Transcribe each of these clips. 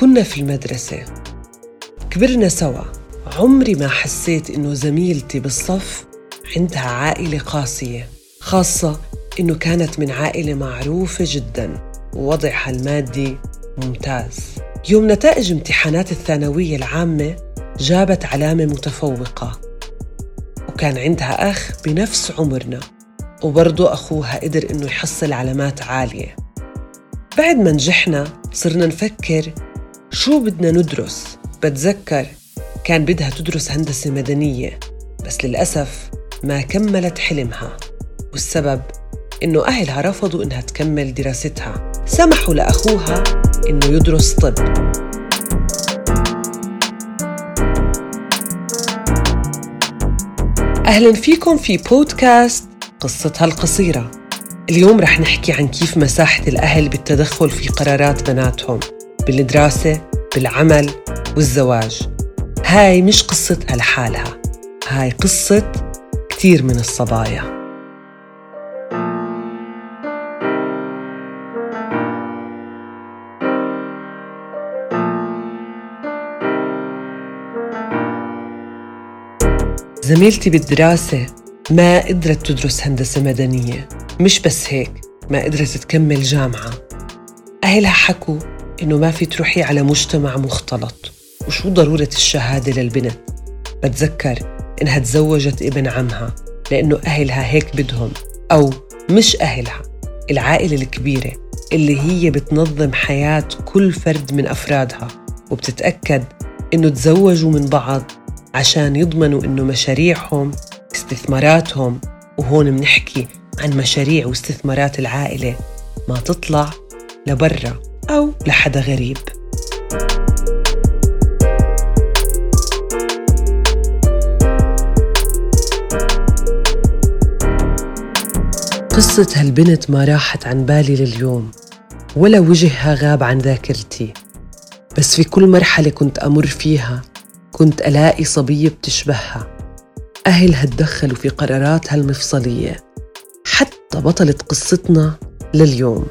كنا في المدرسة. كبرنا سوا. عمري ما حسيت إنه زميلتي بالصف عندها عائلة قاسية خاصة إنه كانت من عائلة معروفة جدا. ووضعها المادي ممتاز. يوم نتائج امتحانات الثانوية العامة جابت علامة متفوقة. وكان عندها أخ بنفس عمرنا. وبرضه أخوها قدر إنه يحصل علامات عالية. بعد ما نجحنا صرنا نفكر شو بدنا ندرس؟ بتذكر كان بدها تدرس هندسة مدنية بس للأسف ما كملت حلمها والسبب إنه أهلها رفضوا إنها تكمل دراستها. سمحوا لأخوها إنه يدرس طب. أهلا فيكم في بودكاست قصتها القصيرة. اليوم رح نحكي عن كيف مساحة الأهل بالتدخل في قرارات بناتهم. بالدراسة بالعمل والزواج. هاي مش قصتها لحالها هاي قصة كتير من الصبايا. زميلتي بالدراسة ما قدرت تدرس هندسة مدنية مش بس هيك ما قدرت تكمل جامعة. أهلها حكوا إنه ما في تروحي على مجتمع مختلط. وشو ضرورة الشهادة للبنت؟ بتذكر إنها تزوجت ابن عمها لأنه أهلها هيك بدهم أو مش أهلها العائلة الكبيرة اللي هي بتنظم حياة كل فرد من أفرادها. وبتتأكد إنه تزوجوا من بعض عشان يضمنوا إنه مشاريعهم استثماراتهم. وهون بنحكي عن مشاريع واستثمارات العائلة ما تطلع لبرا. أو لحدا غريب. قصة هالبنت ما راحت عن بالي لليوم ولا وجهها غاب عن ذاكرتي. بس في كل مرحلة كنت أمر فيها كنت ألاقي صبية بتشبهها. أهلها تدخلوا في قراراتها المفصلية حتى بطلة قصتنا لليوم.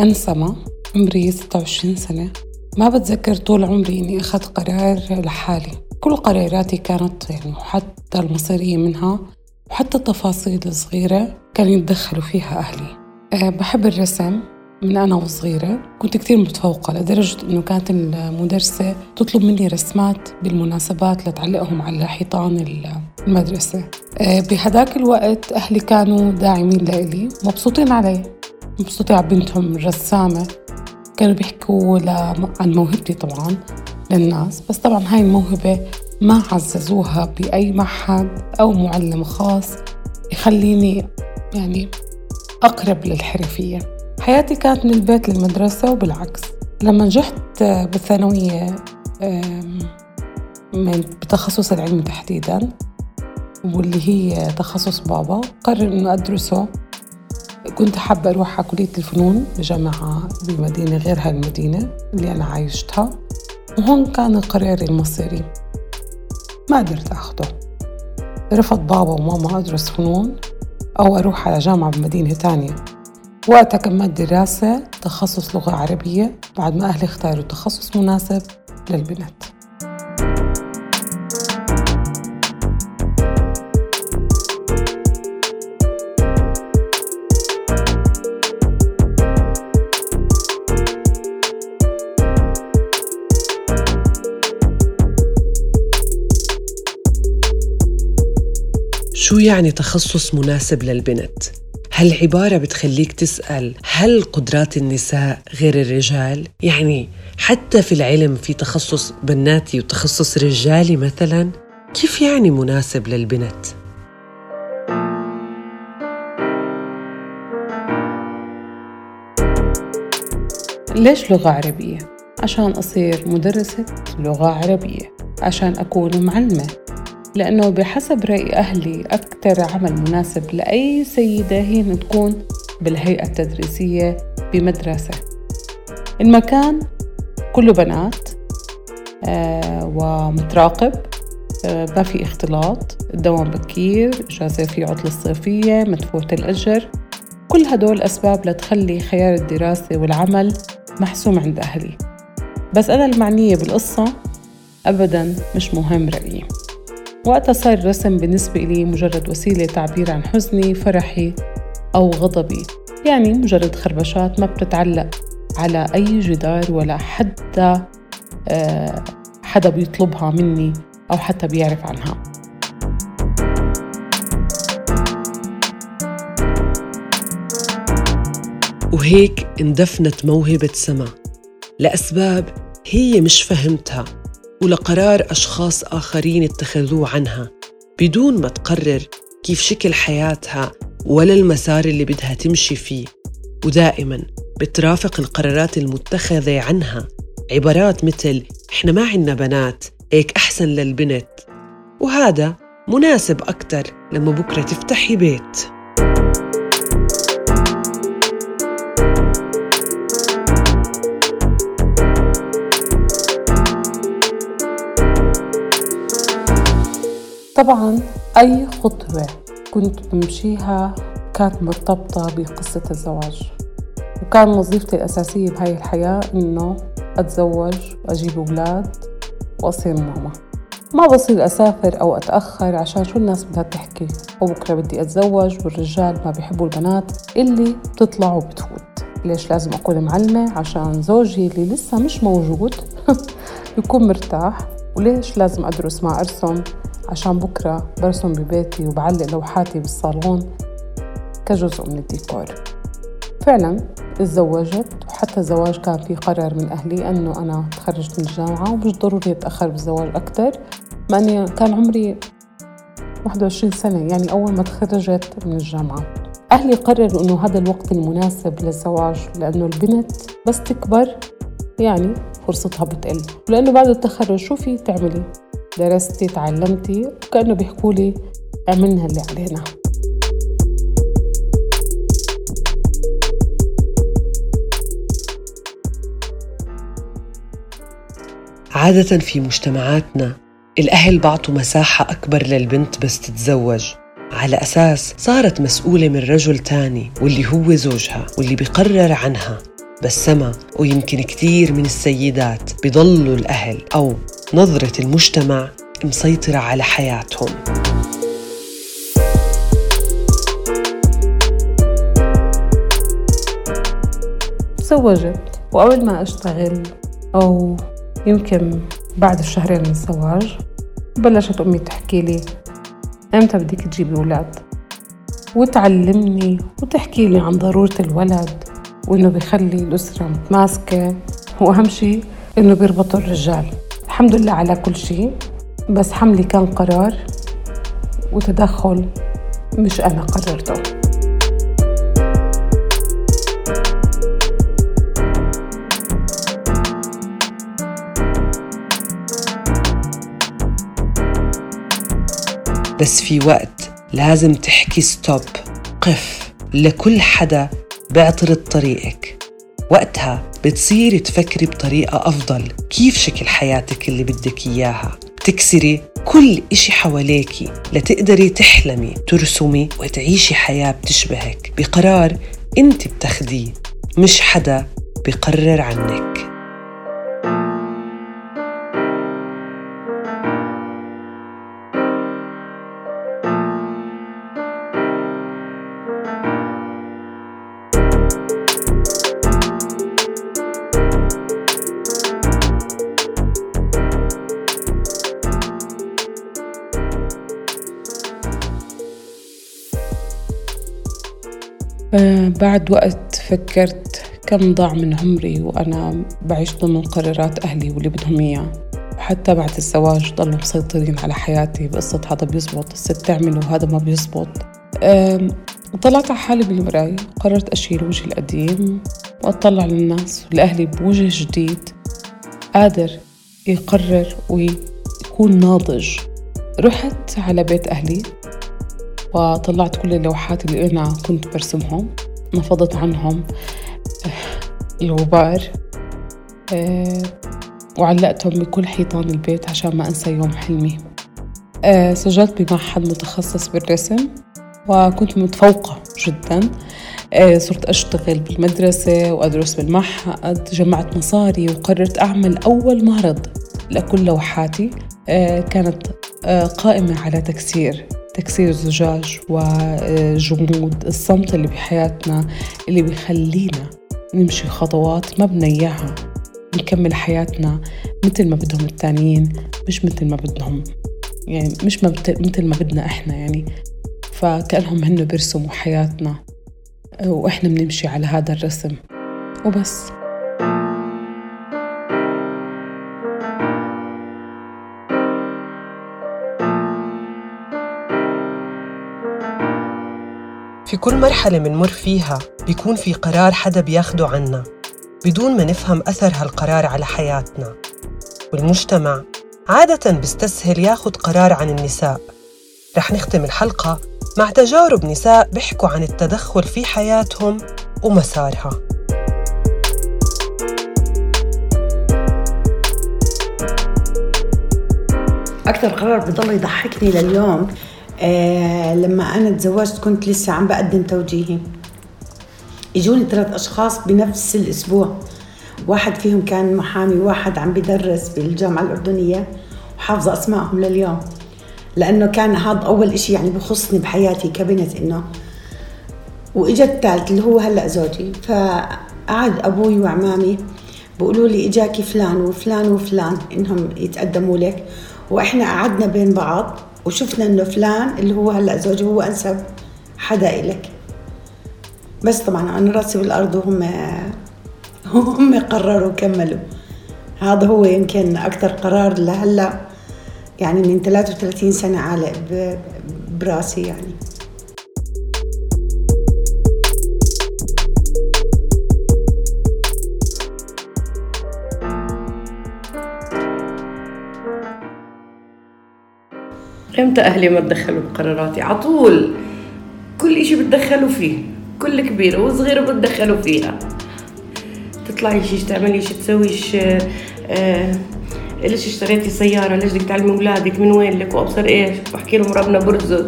أنا سما عمري 26 سنة. ما بتذكر طول عمري إني أخذت قرار لحالي. كل قراراتي كانت يعني وحتى المصيرية منها وحتى التفاصيل الصغيرة كانوا يتدخلوا فيها أهلي. أه بحب الرسم. من أنا وصغيرة كنت كثير متفوقة لدرجة إنه كانت المدرسة تطلب مني رسمات بالمناسبات لتعلقهم على حيطان المدرسة. أه بهداك الوقت أهلي كانوا داعمين لإلي مبسوطين علي. مبسوطين على بنتهم الرسامة كانوا بيحكوا عن موهبتي طبعا للناس بس طبعا هاي الموهبة ما عززوها بأي معهد أو معلم خاص يخليني يعني أقرب للحرفية. حياتي كانت من البيت للمدرسة وبالعكس. لما نجحت بالثانوية بتخصص العلم تحديدا واللي هي تخصص بابا قرر إنه أدرسه كنت حابة أروح على كلية الفنون بجامعة بمدينة غير هالمدينة اللي أنا عايشتها وهون كان قراري المصيري. ما قدرت أخده. رفض بابا وماما أدرس فنون أو أروح على جامعة بمدينة تانية. وقتها كملت دراسة تخصص لغة عربية بعد ما أهلي اختاروا تخصص مناسب للبنات. يعني تخصص مناسب للبنت؟ هالعبارة بتخليك تسأل هل قدرات النساء غير الرجال؟ يعني حتى في العلم في تخصص بناتي وتخصص رجالي مثلا؟ كيف يعني مناسب للبنت؟ ليش لغة عربية؟ عشان أصير مدرسة لغة عربية عشان أكون معلمة لأنه بحسب رأي أهلي أكثر عمل مناسب لأي سيدة هي أن تكون بالهيئة التدريسية بمدرسة. المكان كله بنات آه ومتراقب آه ما في اختلاط الدوام بكير إجازة في عطلة الصيفية مدفوعة الأجر. كل هدول أسباب لتخلي خيار الدراسة والعمل محسوم عند أهلي. بس أنا المعنية بالقصة أبدا مش مهم رأيي. وقتها صار الرسم بالنسبة لي مجرد وسيلة تعبير عن حزني فرحي أو غضبي. يعني مجرد خربشات ما بتتعلق على أي جدار ولا حتى آه، حدا بيطلبها مني أو حتى بيعرف عنها. وهيك اندفنت موهبة سما لأسباب هي مش فهمتها. ولقرار أشخاص آخرين اتخذوه عنها. بدون ما تقرر كيف شكل حياتها ولا المسار اللي بدها تمشي فيه. ودائما بترافق القرارات المتخذة عنها. عبارات مثل إحنا ما عنا بنات هيك أحسن للبنت وهذا مناسب أكتر لما بكرة تفتحي بيت. طبعا أي خطوة كنت بمشيها كانت مرتبطة بقصة الزواج. وكان وظيفتي الأساسية بهاي الحياة إنه أتزوج وأجيب أولاد وأصير ماما. ما بصير أسافر أو أتأخر عشان شو الناس بدها تحكي. وبكرة بدي أتزوج والرجال ما بيحبوا البنات اللي بتطلع وبتفوت. ليش لازم أكون معلمة؟ عشان زوجي اللي لسه مش موجود يكون مرتاح. وليش لازم أدرس ما أرسم؟ عشان بكرة برسم ببيتي وبعلق لوحاتي بالصالون كجزء من الديكور. فعلا تزوجت وحتى الزواج كان في قرار من أهلي أنه أنا تخرجت من الجامعة ومش ضروري أتأخر بالزواج أكتر مع أني كان عمري 21 سنة يعني أول ما تخرجت من الجامعة. أهلي قرروا أنه هذا الوقت المناسب للزواج لأنه البنت بس تكبر يعني فرصتها بتقل. ولأنه بعد التخرج شو في تعملي؟ درستي تعلمتي وكأنه بيحكوا لي عملنا اللي علينا. عادة في مجتمعاتنا الأهل بعطوا مساحة أكبر للبنت بس تتزوج. على أساس صارت مسؤولة من رجل تاني واللي هو زوجها واللي بيقرر عنها. بس سما ويمكن كثير من السيدات بضلوا الأهل أو نظرة المجتمع مسيطرة على حياتهم. تزوجت وقبل ما أشتغل أو يمكن بعد الشهرين من الزواج بلشت أمي تحكي لي إمتى بدك تجيبي أولاد وتعلمني وتحكي لي عن ضرورة الولد وإنه بيخلي الأسرة متماسكة وأهم شيء إنه بيربطوا الرجال. الحمد لله على كل شيء بس حملي كان قرار وتدخل مش أنا قررته. بس في وقت لازم تحكي ستوب قف لكل حدا بيعترض طريقك. وقتها بتصيري تفكري بطريقة أفضل. كيف شكل حياتك اللي بدك إياها؟ تكسري كل إشي حواليكي لتقدري تحلمي ترسمي وتعيشي حياة بتشبهك بقرار أنت بتاخديه مش حدا بقرر عنك. بعد وقت فكرت كم ضاع من عمري وأنا بعيش ضمن قرارات أهلي واللي بدهم إياه. وحتى بعد الزواج ضلوا مسيطرين على حياتي بقصة هذا بيزبط الست تعمل وهذا ما بيزبط. طلعت على حالي بالمراية قررت أشيل وجهي القديم وأطلع للناس ولأهلي بوجه جديد. قادر يقرر ويكون ناضج. رحت على بيت أهلي وطلعت كل اللوحات اللي أنا كنت برسمهم نفضت عنهم الغبار آه، وعلقتهم بكل حيطان البيت عشان ما أنسى يوم حلمي. آه، سجلت بمعهد متخصص بالرسم وكنت متفوقة جدا. آه، صرت أشتغل بالمدرسة وأدرس بالمعهد جمعت مصاري وقررت أعمل أول معرض لكل لوحاتي. كانت قائمة على تكسير. تكسير الزجاج وجمود الصمت اللي بحياتنا اللي بيخلينا نمشي خطوات ما بدنا إياها نكمل حياتنا مثل ما بدهم التانيين مش مثل ما بدهم. يعني مش ما مثل ما بدنا إحنا يعني. فكأنهم هن بيرسموا حياتنا وإحنا بنمشي على هذا الرسم. وبس. في كل مرحلة منمر فيها بيكون في قرار حدا بياخده عنا بدون ما نفهم أثر هالقرار على حياتنا. والمجتمع عادة بيستسهل ياخد قرار عن النساء. رح نختم الحلقة مع تجارب نساء بيحكوا عن التدخل في حياتهم ومسارها. أكثر قرار بضل يضحكني لليوم آه لما أنا تزوجت كنت لسه عم بقدم توجيهي. إجوني ثلاث أشخاص بنفس الأسبوع. واحد فيهم كان محامي واحد عم بدرس بالجامعة الأردنية وحافظة أسمائهم لليوم. لأنه كان هذا أول إشي يعني بخصني بحياتي كبنت إنه. وإجا الثالث اللي هو هلأ زوجي. فقعد أبوي وعمامي بقولوا لي إجاكي فلان وفلان وفلان إنهم يتقدموا لك. وإحنا قعدنا بين بعض. وشفنا إنه فلان اللي هو هلأ زوجي هو أنسب حدا إلك. بس طبعا أنا رأسي بالارض وهم هم قرروا وكملوا هذا هو يمكن أكثر قرار لهلأ يعني من 33 سنة عالق برأسي يعني. إمتى أهلي ما تدخلوا بقراراتي؟ على طول. كل إشي بتدخلوا فيه. كل كبيرة وصغيرة بتدخلوا فيها. تطلعي شي تعملي شي تسويش آه ليش اشتريتي سيارة؟ ليش بدك تعلمي أولادك؟ من وين لك؟ وأبصر إيش؟ بحكي لهم ربنا برزق.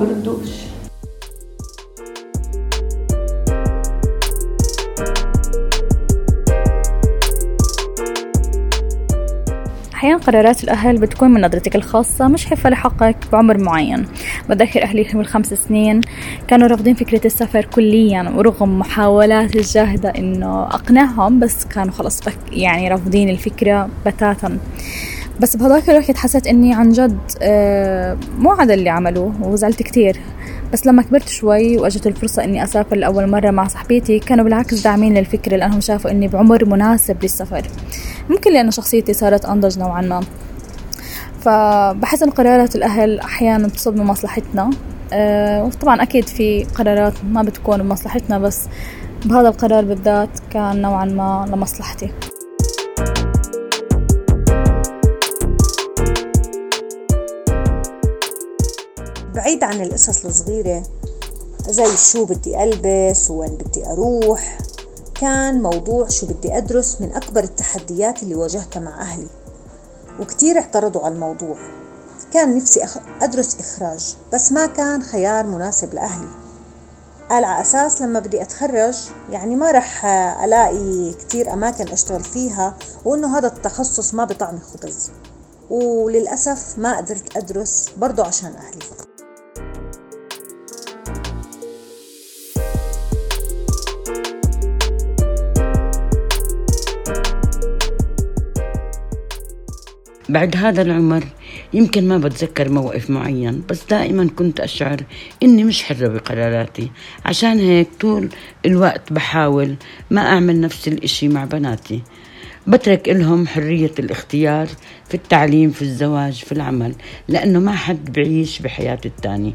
بردوش قرارات الأهل بتكون من نظرتك الخاصة مش حفة لحقك بعمر معين. بتذكر أهلي في الخمس سنين كانوا رافضين فكرة السفر كليا ورغم محاولات الجاهدة إنه أقنعهم بس كانوا خلص يعني رافضين الفكرة بتاتا. بس بهذاك الوقت حسيت إني عن جد آه، مو هذا اللي عملوه وزعلت كتير. بس لما كبرت شوي وأجت الفرصة إني أسافر لأول مرة مع صاحبتي كانوا بالعكس داعمين للفكرة لأنهم شافوا إني بعمر مناسب للسفر. ممكن لأن شخصيتي صارت أنضج نوعا ما. فبحس أن قرارات الأهل أحيانا تصب بمصلحتنا. أه وطبعا أكيد في قرارات ما بتكون بمصلحتنا بس بهذا القرار بالذات كان نوعا ما لمصلحتي. بعيد عن القصص الصغيرة زي شو بدي ألبس وين بدي أروح. كان موضوع شو بدي أدرس من أكبر التحديات اللي واجهتها مع أهلي وكتير اعترضوا على الموضوع. كان نفسي أدرس إخراج بس ما كان خيار مناسب لأهلي. قال على أساس لما بدي أتخرج يعني ما رح ألاقي كتير أماكن أشتغل فيها وإنه هذا التخصص ما بطعمي خبز. وللأسف ما قدرت أدرس برضو عشان أهلي. بعد هذا العمر يمكن ما بتذكر موقف معين بس دائما كنت أشعر إني مش حرة بقراراتي. عشان هيك طول الوقت بحاول ما أعمل نفس الإشي مع بناتي. بترك لهم حرية الاختيار في التعليم في الزواج في العمل لأنه ما حد بعيش بحياة التاني.